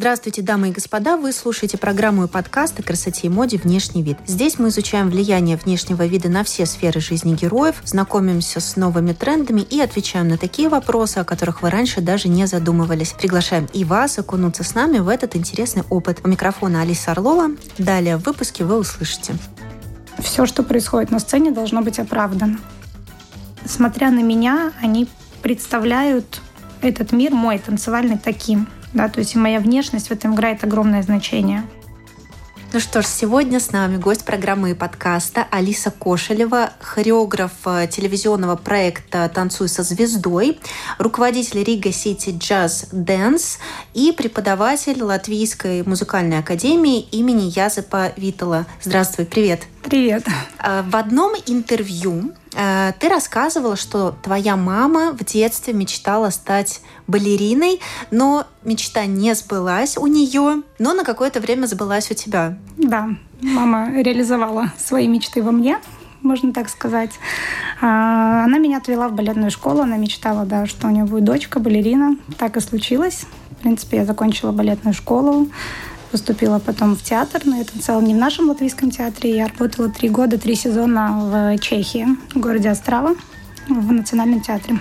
Здравствуйте, дамы и господа! Вы слушаете программу и подкаст о красоте и моде «Внешний вид». Здесь мы изучаем влияние внешнего вида на все сферы жизни героев, знакомимся с новыми трендами и отвечаем на такие вопросы, о которых вы раньше даже не задумывались. Приглашаем и вас окунуться с нами в этот интересный опыт. У микрофона Алиса Орлова. Далее в выпуске вы услышите. Все, что происходит на сцене, должно быть оправдано. Смотря на меня, они представляют этот мир мой танцевальный таким – да, то есть и моя внешность в этом играет огромное значение. Ну что ж, сегодня с нами гость программы и подкаста Алиса Кошелева, хореограф э, телевизионного проекта «Танцуй со звездой», руководитель Riga City Jazz Dance и преподаватель Латвийской музыкальной академии имени Язепа Витала. Здравствуй, привет. Привет. Э, в одном интервью ты рассказывала, что твоя мама в детстве мечтала стать балериной, но мечта не сбылась у нее, но на какое-то время сбылась у тебя. Да, мама реализовала свои мечты во мне, можно так сказать. А, она меня отвела в балетную школу, она мечтала, да, что у нее будет дочка, балерина. Так и случилось. В принципе, я закончила балетную школу, поступила потом в театр, но это целом не в нашем латвийском театре. Я работала три года, три сезона в Чехии, в городе Острава, в Национальном театре.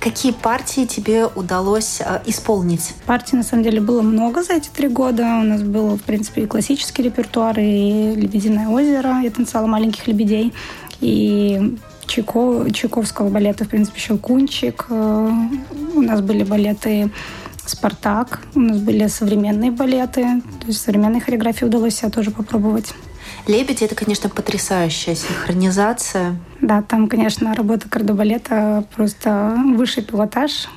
Какие партии тебе удалось э, исполнить? Партий, на самом деле, было много за эти три года. У нас был, в принципе, и классический репертуар, и «Лебединое озеро». Я танцевала «Маленьких лебедей». И Чайков, Чайковского балета, в принципе, «Щелкунчик». Э, у нас были балеты «Спартак», у нас были современные балеты, то есть современной хореографии удалось себя тоже попробовать. «Лебедь» — это, конечно, потрясающая синхронизация. Да, там, конечно, работа кардебалета просто высший пилотаж,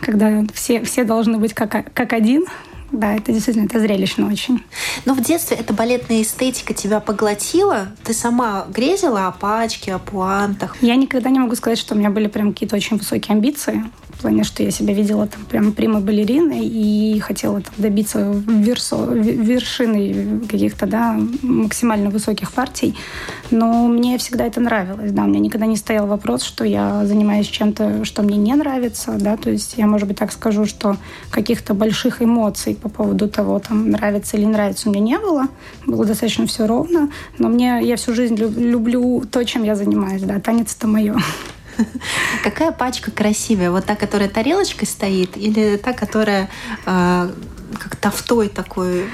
когда все, все должны быть как, как один, да, это действительно это зрелищно очень. Но в детстве эта балетная эстетика тебя поглотила? Ты сама грезила о пачке, о пуантах? Я никогда не могу сказать, что у меня были прям какие-то очень высокие амбиции в плане, что я себя видела там прям прямо балериной и хотела там, добиться версо, вершины каких-то, да, максимально высоких партий. Но мне всегда это нравилось, да, у меня никогда не стоял вопрос, что я занимаюсь чем-то, что мне не нравится, да, то есть я, может быть, так скажу, что каких-то больших эмоций по поводу того, там, нравится или не нравится, у меня не было, было достаточно все ровно, но мне, я всю жизнь люблю то, чем я занимаюсь, да, танец это мое. Какая пачка красивая? Вот та, которая тарелочкой стоит, или та, которая э, как тафтой такой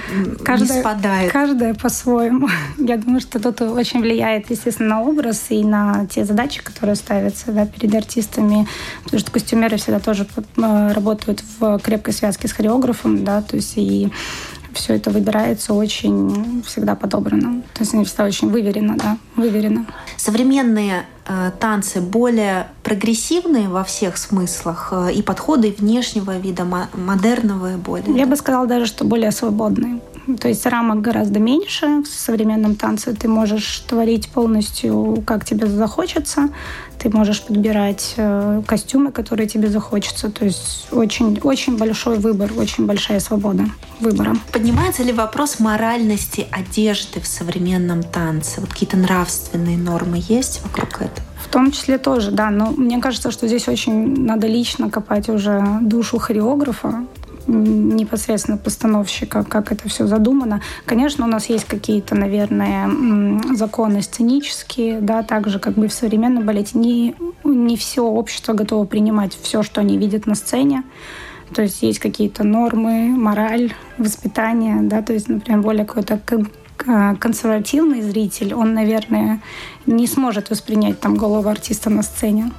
каждая, не спадает? Каждая по-своему. Я думаю, что тут очень влияет, естественно, на образ и на те задачи, которые ставятся да, перед артистами. Потому что костюмеры всегда тоже э, работают в крепкой связке с хореографом, да, то есть и все это выбирается очень всегда подобрано. То есть они всегда очень выверено, да, выверено. Современные э, танцы более прогрессивные во всех смыслах э, и подходы внешнего вида, модерного более. Я бы сказала даже, что более свободные. То есть рамок гораздо меньше в современном танце. Ты можешь творить полностью, как тебе захочется. Ты можешь подбирать э, костюмы, которые тебе захочется. То есть очень, очень большой выбор, очень большая свобода выбора. Поднимается ли вопрос моральности одежды в современном танце? Вот какие-то нравственные нормы есть вокруг этого? В том числе тоже, да. Но мне кажется, что здесь очень надо лично копать уже душу хореографа, непосредственно постановщика, как это все задумано. Конечно, у нас есть какие-то, наверное, законы сценические, да, так же, как бы в современном балете. Не, не все общество готово принимать все, что они видят на сцене. То есть есть какие-то нормы, мораль, воспитание, да, то есть, например, более какой-то консервативный зритель, он, наверное, не сможет воспринять там голову артиста на сцене.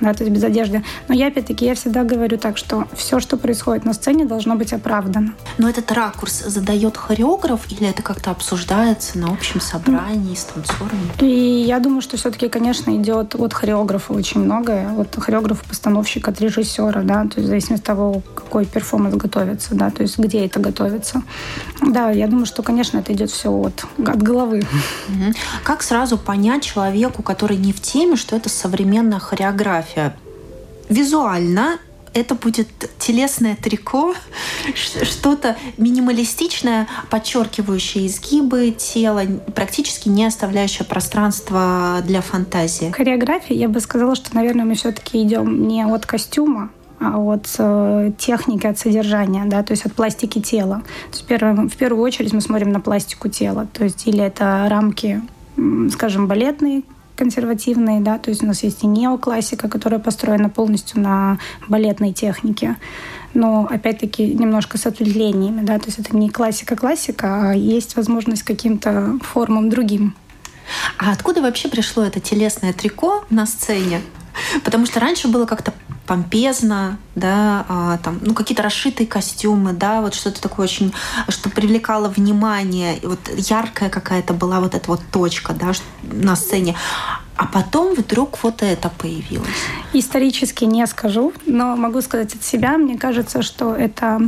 Да, то есть без одежды. Но я, опять-таки, я всегда говорю так, что все, что происходит на сцене, должно быть оправдано. Но этот ракурс задает хореограф или это как-то обсуждается на общем собрании с танцорами? И я думаю, что все-таки, конечно, идет от хореографа очень многое, от хореографа, постановщика, от режиссера, да, то есть в зависимости от того, какой перформанс готовится, да, то есть где это готовится. Да, я думаю, что, конечно, это идет все от, от головы. Как сразу понять человеку, который не в теме, что это современная хореография? Визуально это будет телесное трико, что-то минималистичное, подчеркивающее изгибы тела, практически не оставляющее пространства для фантазии. Хореография, я бы сказала, что, наверное, мы все-таки идем не от костюма, а от э, техники, от содержания, да, то есть от пластики тела. То есть в, первую, в первую очередь мы смотрим на пластику тела, то есть или это рамки, скажем, балетные, консервативные, да, то есть у нас есть и неоклассика, которая построена полностью на балетной технике, но опять-таки немножко с ответвлениями, да, то есть это не классика-классика, а есть возможность каким-то формам другим. А откуда вообще пришло это телесное трико на сцене? Потому что раньше было как-то помпезно, да, а, там, ну, какие-то расшитые костюмы, да, вот что-то такое очень, что привлекало внимание, вот яркая какая-то была вот эта вот точка, да, на сцене. А потом вдруг вот это появилось. Исторически не скажу, но могу сказать от себя. Мне кажется, что это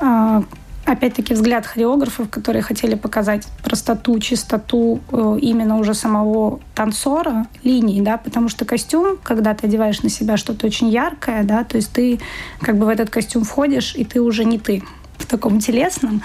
а, опять-таки взгляд хореографов, которые хотели показать простоту, чистоту э, именно уже самого танцора, линий, да, потому что костюм, когда ты одеваешь на себя что-то очень яркое, да, то есть ты как бы в этот костюм входишь, и ты уже не ты в таком телесном,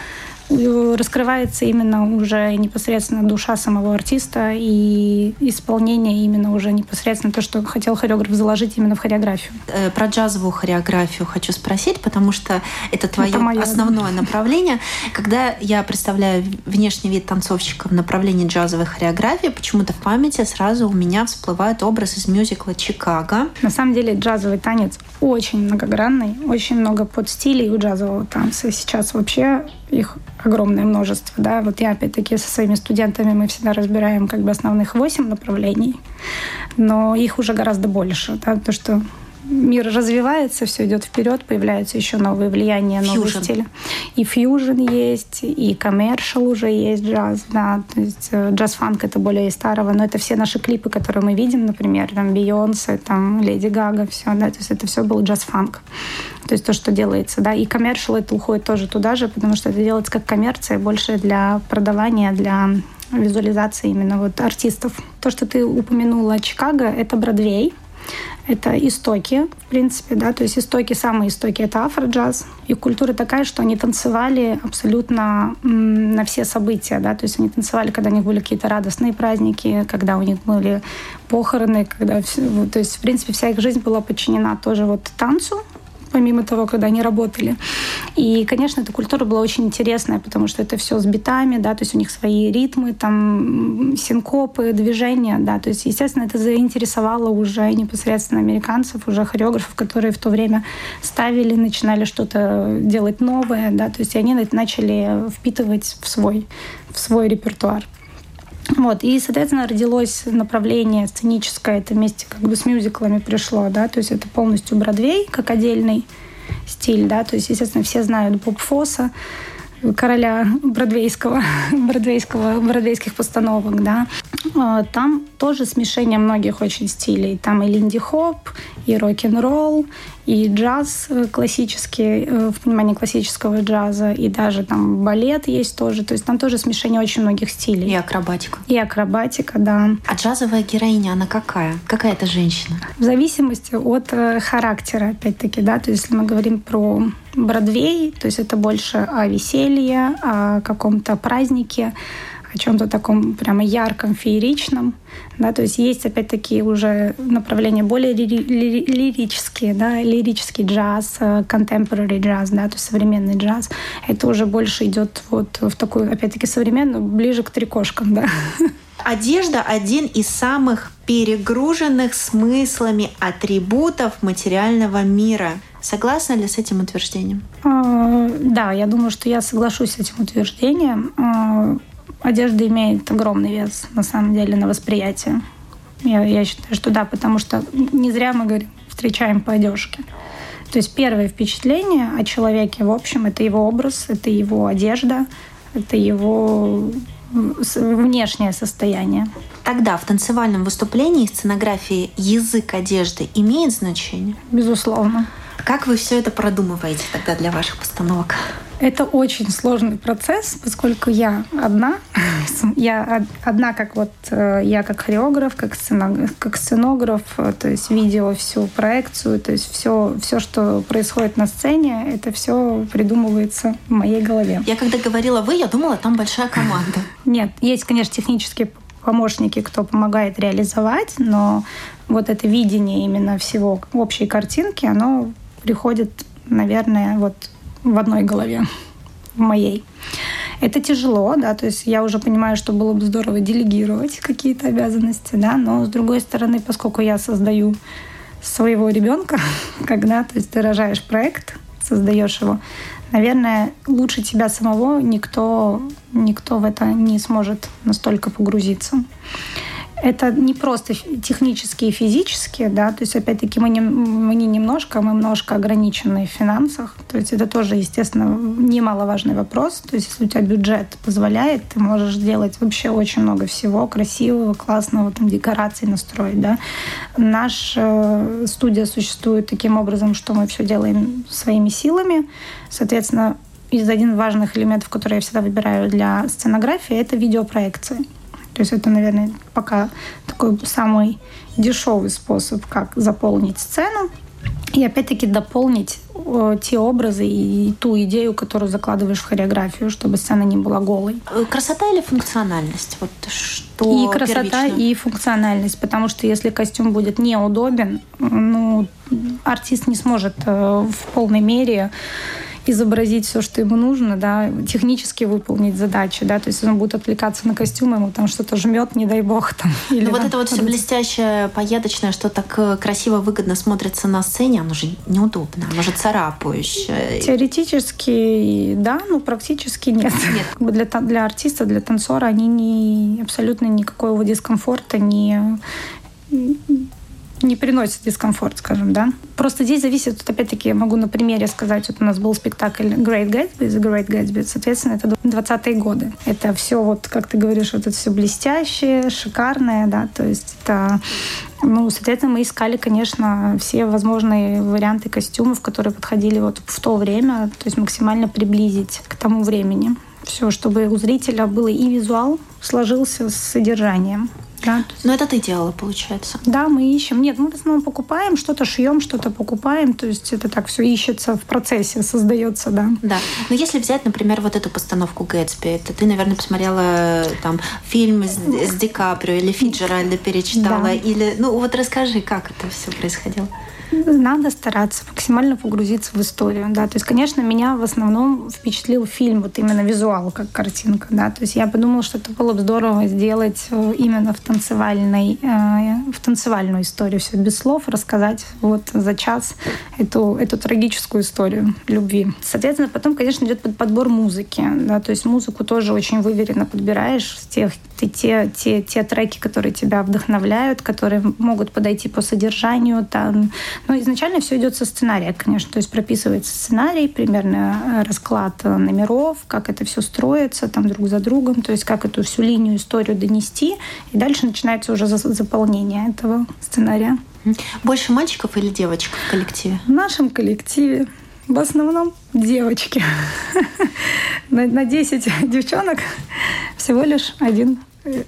раскрывается именно уже непосредственно душа самого артиста и исполнение именно уже непосредственно то, что хотел хореограф заложить именно в хореографию. Э, про джазовую хореографию хочу спросить, потому что это твое это мое, основное да. направление. Когда я представляю внешний вид танцовщика в направлении джазовой хореографии, почему-то в памяти сразу у меня всплывает образ из мюзикла «Чикаго». На самом деле джазовый танец очень многогранный, очень много подстилей у джазового танца. Сейчас вообще их огромное множество. Да? Вот я, опять-таки, со своими студентами мы всегда разбираем как бы основных восемь направлений, но их уже гораздо больше. Да? То, что мир развивается, все идет вперед, появляются еще новые влияния, новые фьюжн. стили. И фьюжн есть, и коммершал уже есть джаз, да, то есть э, джаз-фанк это более из старого, но это все наши клипы, которые мы видим, например, там Бейонсе, там Леди Гага, все, да, то есть это все был джаз-фанк. То есть то, что делается, да, и коммершал это уходит тоже туда же, потому что это делается как коммерция, больше для продавания, для визуализации именно вот артистов. То, что ты упомянула Чикаго, это Бродвей, это истоки, в принципе, да, то есть истоки, самые истоки — это афроджаз. И культура такая, что они танцевали абсолютно на все события, да, то есть они танцевали, когда у них были какие-то радостные праздники, когда у них были похороны, когда, то есть, в принципе, вся их жизнь была подчинена тоже вот танцу, помимо того, когда они работали. И, конечно, эта культура была очень интересная, потому что это все с битами, да, то есть у них свои ритмы, там, синкопы, движения, да, то есть, естественно, это заинтересовало уже непосредственно американцев, уже хореографов, которые в то время ставили, начинали что-то делать новое, да, то есть они начали впитывать в свой, в свой репертуар. Вот, и, соответственно, родилось направление сценическое, это вместе как бы с мюзиклами пришло, да, то есть это полностью Бродвей, как отдельный стиль, да, то есть, естественно, все знают Боб Фосса, короля бродвейского, бродвейского, бродвейских постановок, да. А, там тоже смешение многих очень стилей. Там и линди-хоп, и рок-н-ролл, и джаз классический, э, в понимании классического джаза, и даже там балет есть тоже. То есть там тоже смешение очень многих стилей. И акробатика. И акробатика, да. А джазовая героиня, она какая? Какая это женщина? В зависимости от э, характера, опять-таки, да. То есть если мы говорим про Бродвей, то есть это больше о веселье, о каком-то празднике, о чем-то таком прямо ярком, фееричном. Да, то есть есть опять-таки уже направления более ли- ли- лирические, да, лирический джаз, э, contemporary джаз, да, то есть современный джаз. Это уже больше идет вот в такую, опять-таки, современную, ближе к трикошкам, да. Одежда – один из самых перегруженных смыслами атрибутов материального мира. Согласна ли с этим утверждением? А, да, я думаю, что я соглашусь с этим утверждением. Одежда имеет огромный вес, на самом деле, на восприятие. Я, я считаю, что да, потому что не зря мы говорим, встречаем по одежке. То есть первое впечатление о человеке, в общем, это его образ, это его одежда, это его внешнее состояние. Тогда в танцевальном выступлении сценографии язык одежды имеет значение? Безусловно. Как вы все это продумываете тогда для ваших постановок? Это очень сложный процесс, поскольку я одна. Я одна, как вот э, я как хореограф, как сценограф, как сценограф, э, то есть видео всю проекцию, то есть все, все, что происходит на сцене, это все придумывается в моей голове. Я когда говорила вы, я думала, там большая команда. Нет, есть, конечно, технические помощники, кто помогает реализовать, но вот это видение именно всего общей картинки, оно приходит, наверное, вот в одной голове, в моей. Это тяжело, да, то есть я уже понимаю, что было бы здорово делегировать какие-то обязанности, да, но с другой стороны, поскольку я создаю своего ребенка, когда, то есть ты рожаешь проект, создаешь его, наверное, лучше тебя самого никто, никто в это не сможет настолько погрузиться это не просто технические и физические, да, то есть, опять-таки, мы не, мы не немножко, мы немножко ограничены в финансах, то есть это тоже, естественно, немаловажный вопрос, то есть если у тебя бюджет позволяет, ты можешь сделать вообще очень много всего красивого, классного, там, декораций настроить, да. Наша э, студия существует таким образом, что мы все делаем своими силами, соответственно, из один важных элементов, который я всегда выбираю для сценографии, это видеопроекции. То есть это, наверное, пока такой самый дешевый способ, как заполнить сцену и опять-таки дополнить э, те образы и ту идею, которую закладываешь в хореографию, чтобы сцена не была голой. Э, красота или функциональность? Вот что и красота, первично? и функциональность, потому что если костюм будет неудобен, ну, артист не сможет э, в полной мере изобразить все, что ему нужно, да, технически выполнить задачи, да, то есть он будет отвлекаться на костюм, ему там что-то жмет, не дай бог там. Или, Но вот это вот все блестящее, поедочное, что так э, красиво, выгодно смотрится на сцене, оно же неудобно, оно же царапающее. Теоретически, да, но практически нет. Нет. Для, для артиста, для танцора они не абсолютно никакого дискомфорта не не приносит дискомфорт, скажем, да. Просто здесь зависит, вот опять-таки я могу на примере сказать, вот у нас был спектакль Great Gatsby, The Great Gatsby, соответственно, это 20-е годы. Это все вот, как ты говоришь, вот это все блестящее, шикарное, да, то есть это ну, соответственно, мы искали, конечно, все возможные варианты костюмов, которые подходили вот в то время, то есть максимально приблизить к тому времени. Все, чтобы у зрителя было и визуал сложился с содержанием. Да. Но это ты делала, получается? Да, мы ищем. Нет, мы в основном покупаем, что-то шьем, что-то покупаем. То есть это так все ищется в процессе, создается, да. Да. Но если взять, например, вот эту постановку Гэтсби, это ты, наверное, посмотрела там фильм с, с Ди Каприо или Фиджеральда перечитала, да. или... Ну вот расскажи, как это все происходило. Надо стараться максимально погрузиться в историю, да. То есть, конечно, меня в основном впечатлил фильм, вот именно визуал, как картинка, да. То есть я подумала, что это было бы здорово сделать э, именно в танцевальной, э, в танцевальную историю, все без слов, рассказать вот за час эту, эту трагическую историю любви. Соответственно, потом, конечно, идет подбор музыки, да, то есть музыку тоже очень выверенно подбираешь, тех, те, те, те треки, которые тебя вдохновляют, которые могут подойти по содержанию, там, ну, изначально все идет со сценария, конечно. То есть прописывается сценарий, примерно э, расклад э, номеров, как это все строится там друг за другом, то есть как эту всю линию, историю донести. И дальше начинается уже заполнение этого сценария. Больше мальчиков или девочек в коллективе? В нашем коллективе в основном девочки. На 10 девчонок всего лишь один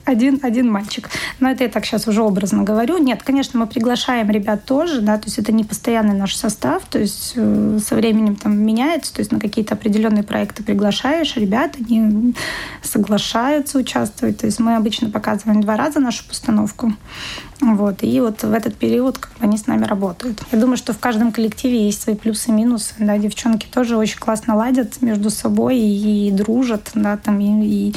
один, один мальчик. Но это я так сейчас уже образно говорю. Нет, конечно, мы приглашаем ребят тоже, да, то есть это не постоянный наш состав, то есть э, со временем там меняется, то есть на какие-то определенные проекты приглашаешь ребят, они соглашаются участвовать, то есть мы обычно показываем два раза нашу постановку, вот, и вот в этот период как они с нами работают. Я думаю, что в каждом коллективе есть свои плюсы и минусы, да, девчонки тоже очень классно ладят между собой и, и дружат, да, там, и, и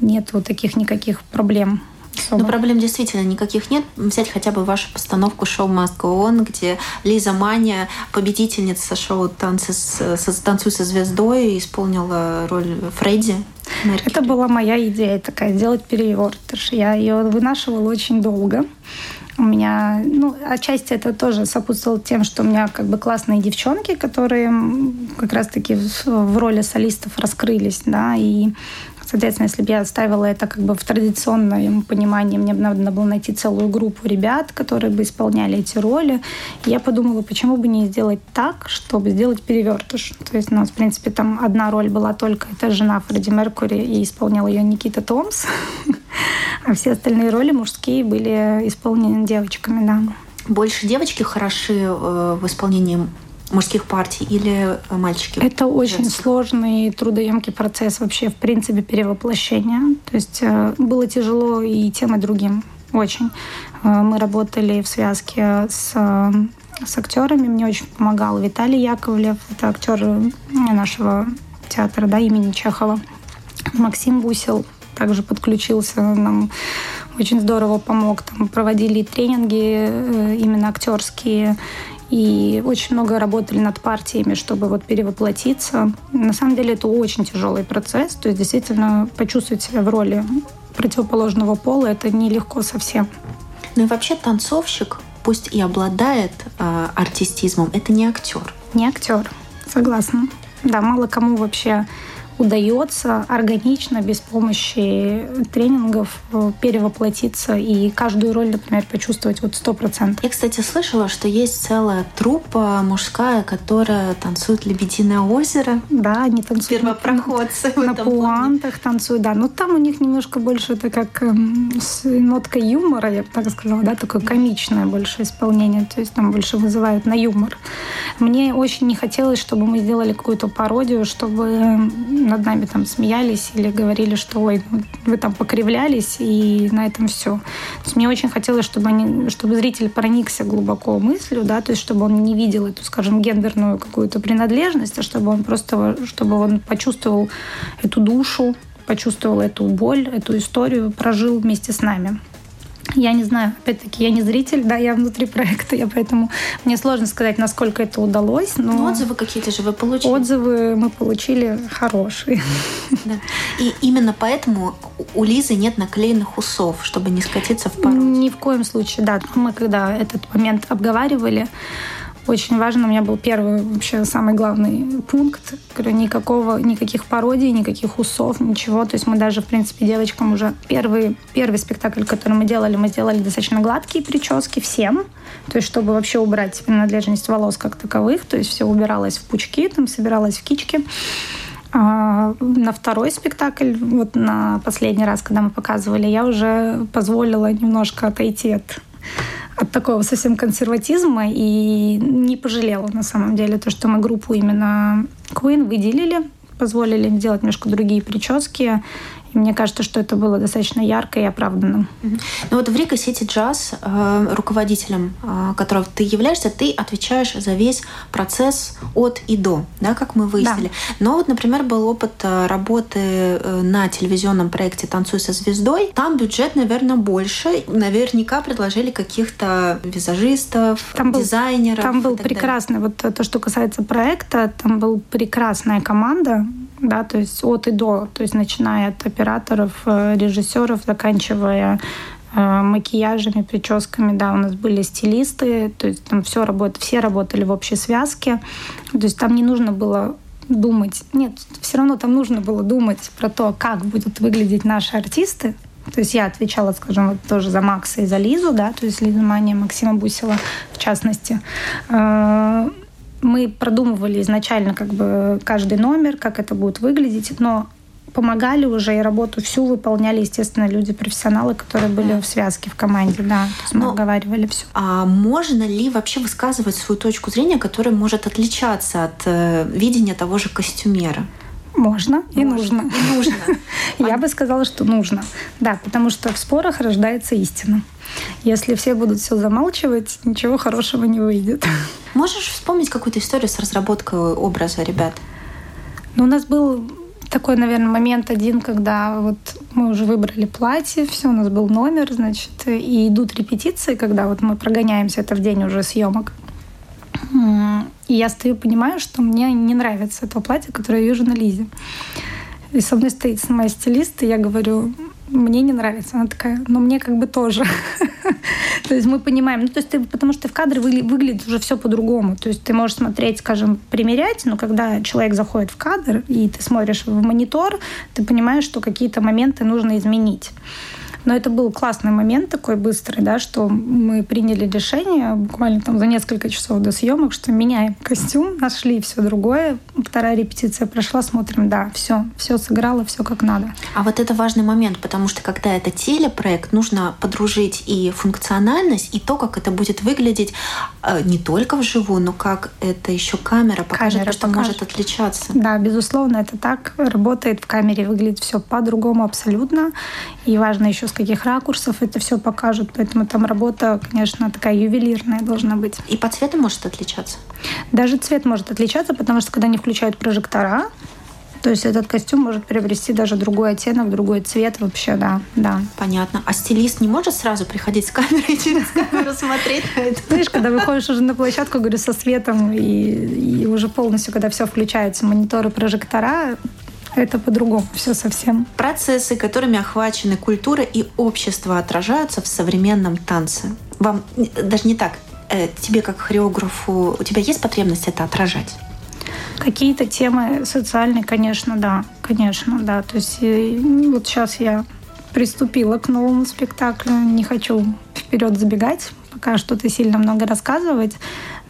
нет вот таких никаких проблем. Особо. Ну, проблем действительно никаких нет. Взять хотя бы вашу постановку шоу Must Go On, где Лиза Маня, победительница шоу «Танцы с, со, «Танцуй со звездой», исполнила роль Фредди. Меркель. Это была моя идея такая, сделать перевертыш. Я ее вынашивала очень долго. У меня, ну, отчасти это тоже сопутствовало тем, что у меня как бы классные девчонки, которые как раз-таки в роли солистов раскрылись, да, и Соответственно, если бы я ставила это как бы в традиционном понимании, мне бы надо было найти целую группу ребят, которые бы исполняли эти роли. Я подумала, почему бы не сделать так, чтобы сделать перевертыш. То есть у нас, в принципе, там одна роль была только, это жена Фредди Меркури, и исполнял ее Никита Томс. А все остальные роли мужские были исполнены девочками, да. Больше девочки хороши э, в исполнении мужских партий или э, мальчики? Это очень женских? сложный, трудоемкий процесс вообще, в принципе, перевоплощения. То есть э, было тяжело и тем, и другим. Очень. Мы работали в связке с с актерами. Мне очень помогал Виталий Яковлев, это актер нашего театра да, имени Чехова. Максим Бусел, также подключился, нам очень здорово помог. Там проводили тренинги э, именно актерские, и очень много работали над партиями, чтобы вот перевоплотиться. На самом деле это очень тяжелый процесс, то есть действительно почувствовать себя в роли противоположного пола это нелегко совсем. Ну и вообще танцовщик, пусть и обладает э, артистизмом, это не актер. Не актер, согласна. Да, мало кому вообще удается органично, без помощи тренингов э, перевоплотиться и каждую роль, например, почувствовать вот сто процентов. Я, кстати, слышала, что есть целая труппа мужская, которая танцует «Лебединое озеро». Да, они танцуют. Первопроходцы. На, на пуантах танцуют, да. Но там у них немножко больше это как эм, с ноткой юмора, я бы так сказала, да, такое комичное больше исполнение. То есть там больше вызывают на юмор. Мне очень не хотелось, чтобы мы сделали какую-то пародию, чтобы над нами там смеялись или говорили, что ой, вы там покривлялись, и на этом все. То есть мне очень хотелось, чтобы, они, чтобы зритель проникся глубоко мыслью, да, то есть чтобы он не видел эту, скажем, гендерную какую-то принадлежность, а чтобы он просто, чтобы он почувствовал эту душу, почувствовал эту боль, эту историю, прожил вместе с нами. Я не знаю, опять-таки, я не зритель, да, я внутри проекта, я поэтому мне сложно сказать, насколько это удалось. Но ну, отзывы какие-то же вы получили? Отзывы мы получили хорошие. Да. И именно поэтому у Лизы нет наклеенных усов, чтобы не скатиться в пародию. Ни в коем случае, да. Мы когда этот момент обговаривали, очень важно. У меня был первый, вообще самый главный пункт. Говорю, никакого, никаких пародий, никаких усов, ничего. То есть мы даже, в принципе, девочкам уже первый, первый спектакль, который мы делали, мы сделали достаточно гладкие прически всем. То есть чтобы вообще убрать принадлежность волос как таковых. То есть все убиралось в пучки, там собиралось в кички. А на второй спектакль, вот на последний раз, когда мы показывали, я уже позволила немножко отойти от от такого совсем консерватизма и не пожалела на самом деле то, что мы группу именно Queen выделили, позволили делать немножко другие прически и мне кажется, что это было достаточно ярко и оправданно. Ну вот в Рига Сити Джаз, э, руководителем э, которого ты являешься, ты отвечаешь за весь процесс от и до, да, как мы выяснили. Да. Но вот, например, был опыт э, работы на телевизионном проекте «Танцуй со звездой». Там бюджет, наверное, больше. Наверняка предложили каких-то визажистов, там дизайнеров. Был, там был прекрасный, далее. вот то, что касается проекта, там была прекрасная команда, да, то есть от и до, то есть начиная от операторов, э, режиссеров, заканчивая э, макияжами, прическами, да, у нас были стилисты, то есть там все работает, все работали в общей связке, то есть там не нужно было думать, нет, все равно там нужно было думать про то, как будут выглядеть наши артисты, то есть я отвечала, скажем, вот тоже за Макса и за Лизу, да, то есть Лиза Мания, Максима Бусила в частности. Мы продумывали изначально как бы каждый номер, как это будет выглядеть, но помогали уже и работу всю выполняли, естественно, люди, профессионалы, которые были в связке в команде, да, то есть мы Но, обговаривали все. А можно ли вообще высказывать свою точку зрения, которая может отличаться от э, видения того же костюмера? Можно и нужно. И нужно. Я бы сказала, что нужно. Да, потому что в спорах рождается истина. Если все будут все замалчивать, ничего хорошего не выйдет. Можешь вспомнить какую-то историю с разработкой образа ребят? Ну, у нас был такой, наверное, момент один, когда вот мы уже выбрали платье, все, у нас был номер, значит, и идут репетиции, когда вот мы прогоняемся, это в день уже съемок. И я стою, понимаю, что мне не нравится то платье, которое я вижу на Лизе. И со мной стоит моя стилист, и я говорю, мне не нравится. Она такая, но мне как бы тоже. то есть мы понимаем, ну, то есть ты, потому что в кадре вы, выглядит уже все по-другому. То есть ты можешь смотреть, скажем, примерять, но когда человек заходит в кадр, и ты смотришь в монитор, ты понимаешь, что какие-то моменты нужно изменить. Но это был классный момент такой быстрый, да, что мы приняли решение буквально там за несколько часов до съемок, что меняем костюм, нашли все другое. Вторая репетиция прошла, смотрим, да, все, все сыграло, все как надо. А вот это важный момент, потому что когда это телепроект, нужно подружить и функциональность, и то, как это будет выглядеть э, не только вживую, но как это еще камера покажет, камера что покажет. может отличаться. Да, безусловно, это так работает в камере, выглядит все по-другому абсолютно. И важно еще сказать, каких ракурсов это все покажут. Поэтому там работа, конечно, такая ювелирная должна быть. И по цвету может отличаться? Даже цвет может отличаться, потому что когда они включают прожектора, то есть этот костюм может приобрести даже другой оттенок, другой цвет вообще, да, да. Понятно. А стилист не может сразу приходить с камерой и через камеру смотреть на это? Знаешь, когда выходишь уже на площадку, говорю, со светом, и, и уже полностью, когда все включается, мониторы, прожектора, это по-другому все совсем. Процессы, которыми охвачены культура и общество, отражаются в современном танце. Вам даже не так. Э, тебе как хореографу, у тебя есть потребность это отражать? Какие-то темы социальные, конечно, да, конечно, да. То есть э, вот сейчас я приступила к новому спектаклю, не хочу вперед забегать, пока что-то сильно много рассказывать.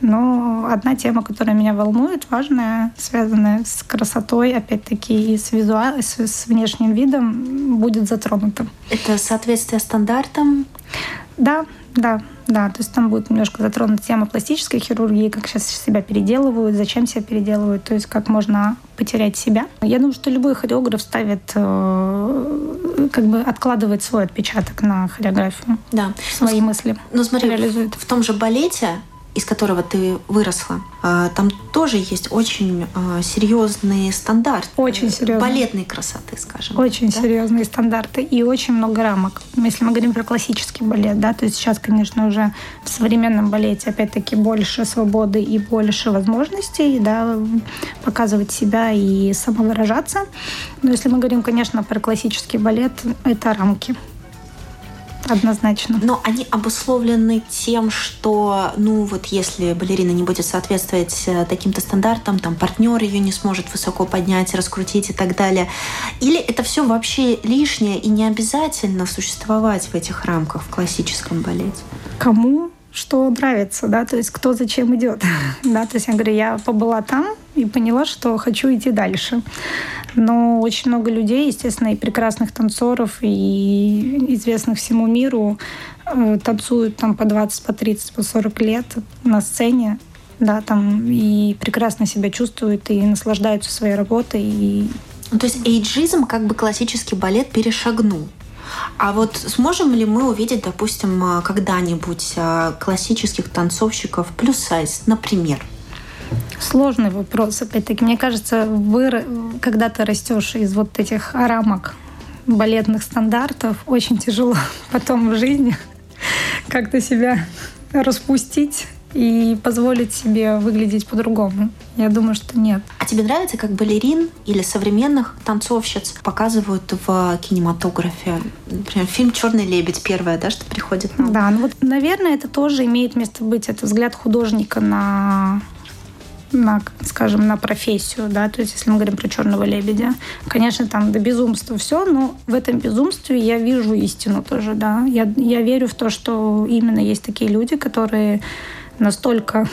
Но одна тема, которая меня волнует, важная, связанная с красотой, опять-таки, и с, визуал... с, с внешним видом, будет затронута. Это соответствие стандартам? Да, да, да. То есть там будет немножко затронута тема пластической хирургии, как сейчас себя переделывают, зачем себя переделывают, то есть как можно потерять себя. Я думаю, что любой хореограф ставит, э, как бы откладывает свой отпечаток на хореографию. Да. Свои ну, мысли. Ну смотри, реализует. в том же балете из которого ты выросла, а, там тоже есть очень а, серьезные стандарты. Очень серьезные. Балетной красоты, скажем. Очень да? серьезные стандарты и очень много рамок. Если мы говорим про классический балет, да, то есть сейчас, конечно, уже в современном балете опять-таки больше свободы и больше возможностей, да, показывать себя и самовыражаться. Но если мы говорим, конечно, про классический балет, это рамки. Однозначно. Но они обусловлены тем, что, ну вот если балерина не будет соответствовать э, таким-то стандартам, там партнер ее не сможет высоко поднять, раскрутить и так далее. Или это все вообще лишнее и не обязательно существовать в этих рамках в классическом балете? Кому что нравится, да, то есть кто зачем идет, да, то есть я говорю, я побыла там и поняла, что хочу идти дальше. Но очень много людей, естественно, и прекрасных танцоров, и известных всему миру э, танцуют там по 20, по 30, по 40 лет на сцене, да, там и прекрасно себя чувствуют, и наслаждаются своей работой. И... Ну, то есть эйджизм как бы классический балет перешагнул. А вот сможем ли мы увидеть, допустим, а, когда-нибудь а, классических танцовщиков плюс сайз, например? Сложный вопрос, опять-таки. Мне кажется, вы, когда ты растешь из вот этих рамок балетных стандартов, очень тяжело потом в жизни как-то себя распустить и позволить себе выглядеть по-другому. Я думаю, что нет. А тебе нравится, как балерин или современных танцовщиц показывают в кинематографе? Например, фильм «Черный лебедь» первое, да, что приходит нам? Да, ну вот, наверное, это тоже имеет место быть. Это взгляд художника на на, скажем, на профессию, да, то есть если мы говорим про черного лебедя, конечно, там до безумства все, но в этом безумстве я вижу истину тоже, да, я, я верю в то, что именно есть такие люди, которые настолько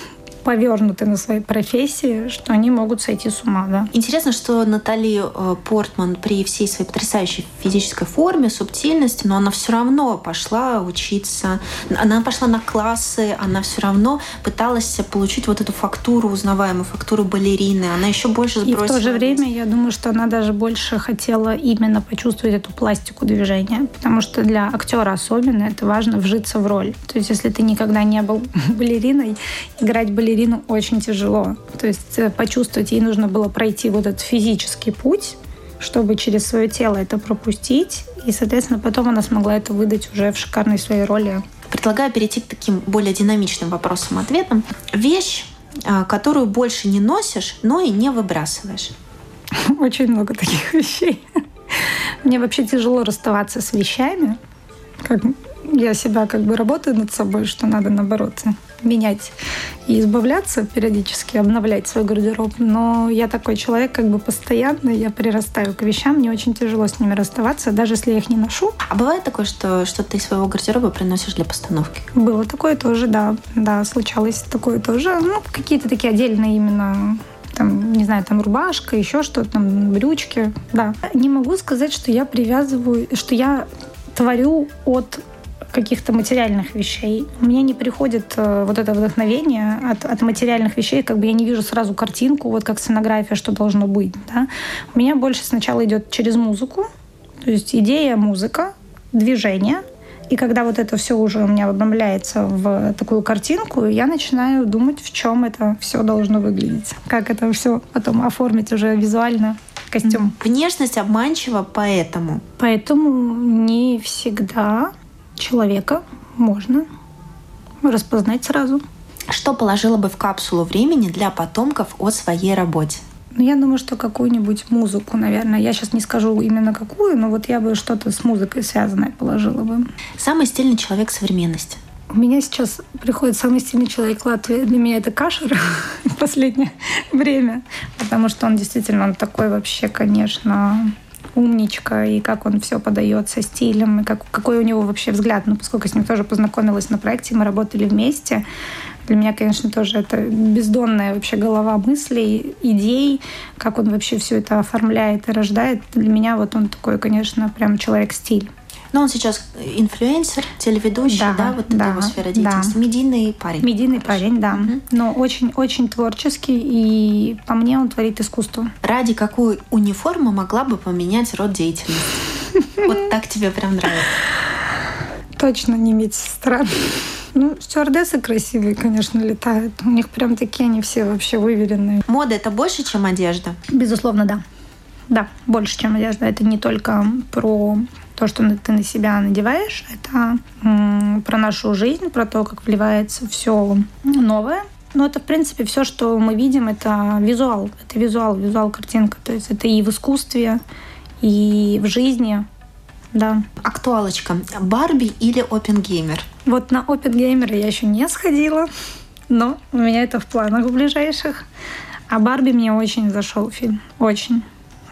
повернуты на своей профессии, что они могут сойти с ума. Да? Интересно, что Натали э, Портман при всей своей потрясающей физической форме, субтильности, но она все равно пошла учиться, она пошла на классы, она все равно пыталась получить вот эту фактуру, узнаваемую фактуру балерины. Она еще больше сбросила. И в то же время я думаю, что она даже больше хотела именно почувствовать эту пластику движения, потому что для актера особенно это важно вжиться в роль. То есть если ты никогда не был балериной, играть балерину балерину очень тяжело. То есть э, почувствовать, ей нужно было пройти вот этот физический путь, чтобы через свое тело это пропустить. И, соответственно, потом она смогла это выдать уже в шикарной своей роли. Предлагаю перейти к таким более динамичным вопросам-ответам. Вещь, а, которую больше не носишь, но и не выбрасываешь. Очень много таких вещей. Мне вообще тяжело расставаться с вещами. Как я себя как бы работаю над собой, что надо наоборот менять и избавляться периодически, обновлять свой гардероб. Но я такой человек как бы постоянный, я прирастаю к вещам, мне очень тяжело с ними расставаться, даже если я их не ношу. А бывает такое, что что-то из своего гардероба приносишь для постановки? Было такое тоже, да. Да, случалось такое тоже. Ну, какие-то такие отдельные именно там, не знаю, там рубашка, еще что-то, там брючки, да. Не могу сказать, что я привязываю, что я творю от каких-то материальных вещей. Мне не приходит э, вот это вдохновение от, от материальных вещей, как бы я не вижу сразу картинку, вот как сценография, что должно быть. Да? У меня больше сначала идет через музыку, то есть идея, музыка, движение. И когда вот это все уже у меня обновляется в такую картинку, я начинаю думать, в чем это все должно выглядеть. Как это все потом оформить уже визуально костюм. Внешность обманчива поэтому? Поэтому не всегда человека можно распознать сразу. Что положила бы в капсулу времени для потомков о своей работе? Ну, я думаю, что какую-нибудь музыку, наверное. Я сейчас не скажу именно какую, но вот я бы что-то с музыкой связанное положила бы. Самый стильный человек современности? У меня сейчас приходит самый стильный человек Латвии. Для меня это Кашер в последнее время. Потому что он действительно он такой вообще, конечно, умничка, и как он все подает со стилем, и как, какой у него вообще взгляд. Ну, поскольку с ним тоже познакомилась на проекте, мы работали вместе, для меня, конечно, тоже это бездонная вообще голова мыслей, идей, как он вообще все это оформляет и рождает. Для меня вот он такой, конечно, прям человек-стиль. Но он сейчас инфлюенсер, телеведущий, да, да вот да, его сфера деятельности. Да. Медийный парень. Медийный Хорошо. парень, да. Угу. Но очень-очень творческий, и по мне он творит искусство. Ради какую униформу могла бы поменять род деятельности? Вот так тебе прям нравится? Точно не медсестра. Ну, стюардессы красивые, конечно, летают. У них прям такие они все вообще выверенные. Мода — это больше, чем одежда? Безусловно, да. Да, больше, чем одежда. Это не только про то, что ты на себя надеваешь, это про нашу жизнь, про то, как вливается все новое. Но это, в принципе, все, что мы видим, это визуал. Это визуал, визуал, картинка. То есть это и в искусстве, и в жизни. Да. Актуалочка. Барби или Опенгеймер? Вот на Опенгеймера я еще не сходила, но у меня это в планах ближайших. А Барби мне очень зашел фильм. Очень.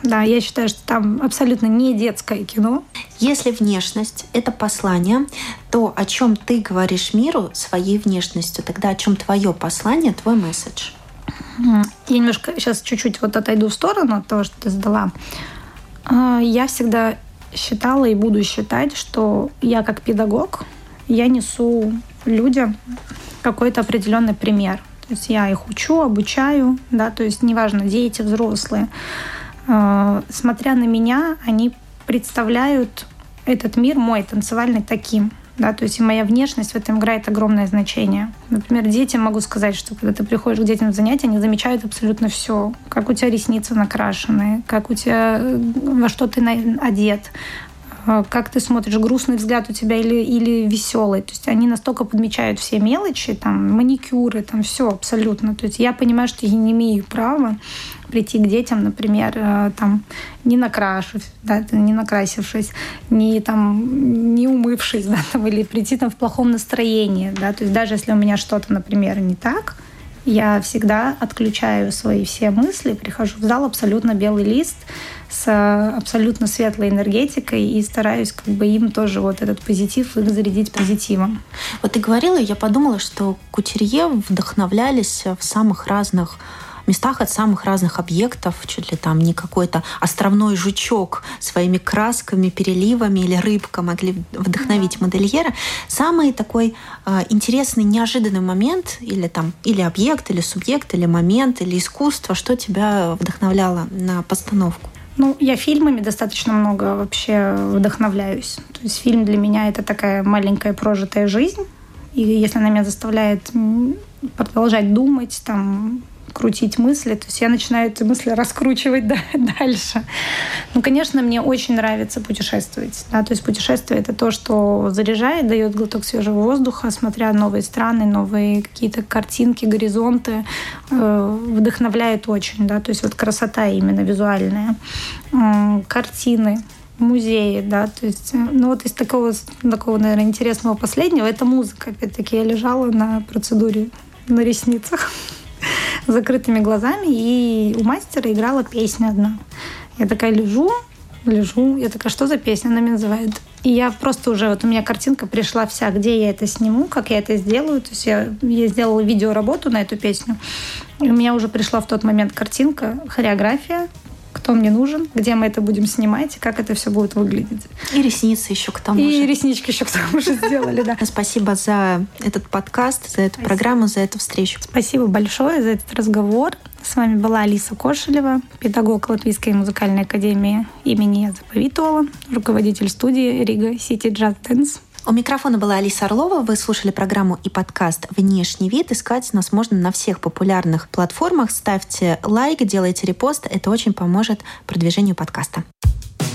Да, я считаю, что там абсолютно не детское кино. Если внешность — это послание, то о чем ты говоришь миру своей внешностью, тогда о чем твое послание, твой месседж? Я немножко сейчас чуть-чуть вот отойду в сторону от того, что ты задала. А, я всегда считала и буду считать, что я как педагог, я несу людям какой-то определенный пример. То есть я их учу, обучаю, да, то есть неважно, дети, взрослые. А, смотря на меня, они представляют этот мир мой танцевальный таким. Да, то есть и моя внешность в этом играет огромное значение. Например, детям могу сказать, что когда ты приходишь к детям в занятия, они замечают абсолютно все. Как у тебя ресницы накрашены, как у тебя, во что ты одет, как ты смотришь, грустный взгляд у тебя или, или веселый. То есть они настолько подмечают все мелочи, там, маникюры, там, все абсолютно. То есть я понимаю, что я не имею права прийти к детям, например, э, там, не накрашив, да, не накрасившись, не, там, не умывшись, да, там, или прийти там в плохом настроении. Да, то есть даже если у меня что-то, например, не так, я всегда отключаю свои все мысли, прихожу в зал абсолютно белый лист с абсолютно светлой энергетикой и стараюсь как бы им тоже вот этот позитив их зарядить позитивом. Вот ты говорила, я подумала, что кутюрье вдохновлялись в самых разных местах от самых разных объектов, чуть ли там не какой-то островной жучок своими красками, переливами или рыбка могли вдохновить модельера. Самый такой э, интересный, неожиданный момент или там или объект, или субъект, или момент, или искусство, что тебя вдохновляло на постановку? Ну, я фильмами достаточно много вообще вдохновляюсь. То есть фильм для меня это такая маленькая прожитая жизнь. И если она меня заставляет продолжать думать, там, крутить мысли. То есть я начинаю эти мысли раскручивать дальше. Ну, конечно, мне очень нравится путешествовать. Да? То есть путешествие — это то, что заряжает, дает глоток свежего воздуха, смотря новые страны, новые какие-то картинки, горизонты. Э, вдохновляет очень. Да? То есть вот красота именно визуальная. Картины, музее, да, то есть, э, ну вот из такого, такого, наверное, интересного последнего, это музыка. Опять-таки я лежала на процедуре на ресницах закрытыми глазами, и у мастера играла песня одна. Я такая лежу, лежу, я такая, что за песня? Она меня называет. И я просто уже, вот у меня картинка пришла вся, где я это сниму, как я это сделаю. То есть я, я сделала видеоработу на эту песню. И у меня уже пришла в тот момент картинка, хореография, кто мне нужен, где мы это будем снимать, как это все будет выглядеть. И ресницы еще к тому и же. И реснички еще к тому же сделали, да. Спасибо за этот подкаст, за эту программу, за эту встречу. Спасибо большое за этот разговор. С вами была Алиса Кошелева, педагог Латвийской музыкальной академии имени Язепа Витола, руководитель студии Riga City Jazz Dance. У микрофона была Алиса Орлова. Вы слушали программу и подкаст «Внешний вид». Искать нас можно на всех популярных платформах. Ставьте лайк, делайте репост. Это очень поможет продвижению подкаста.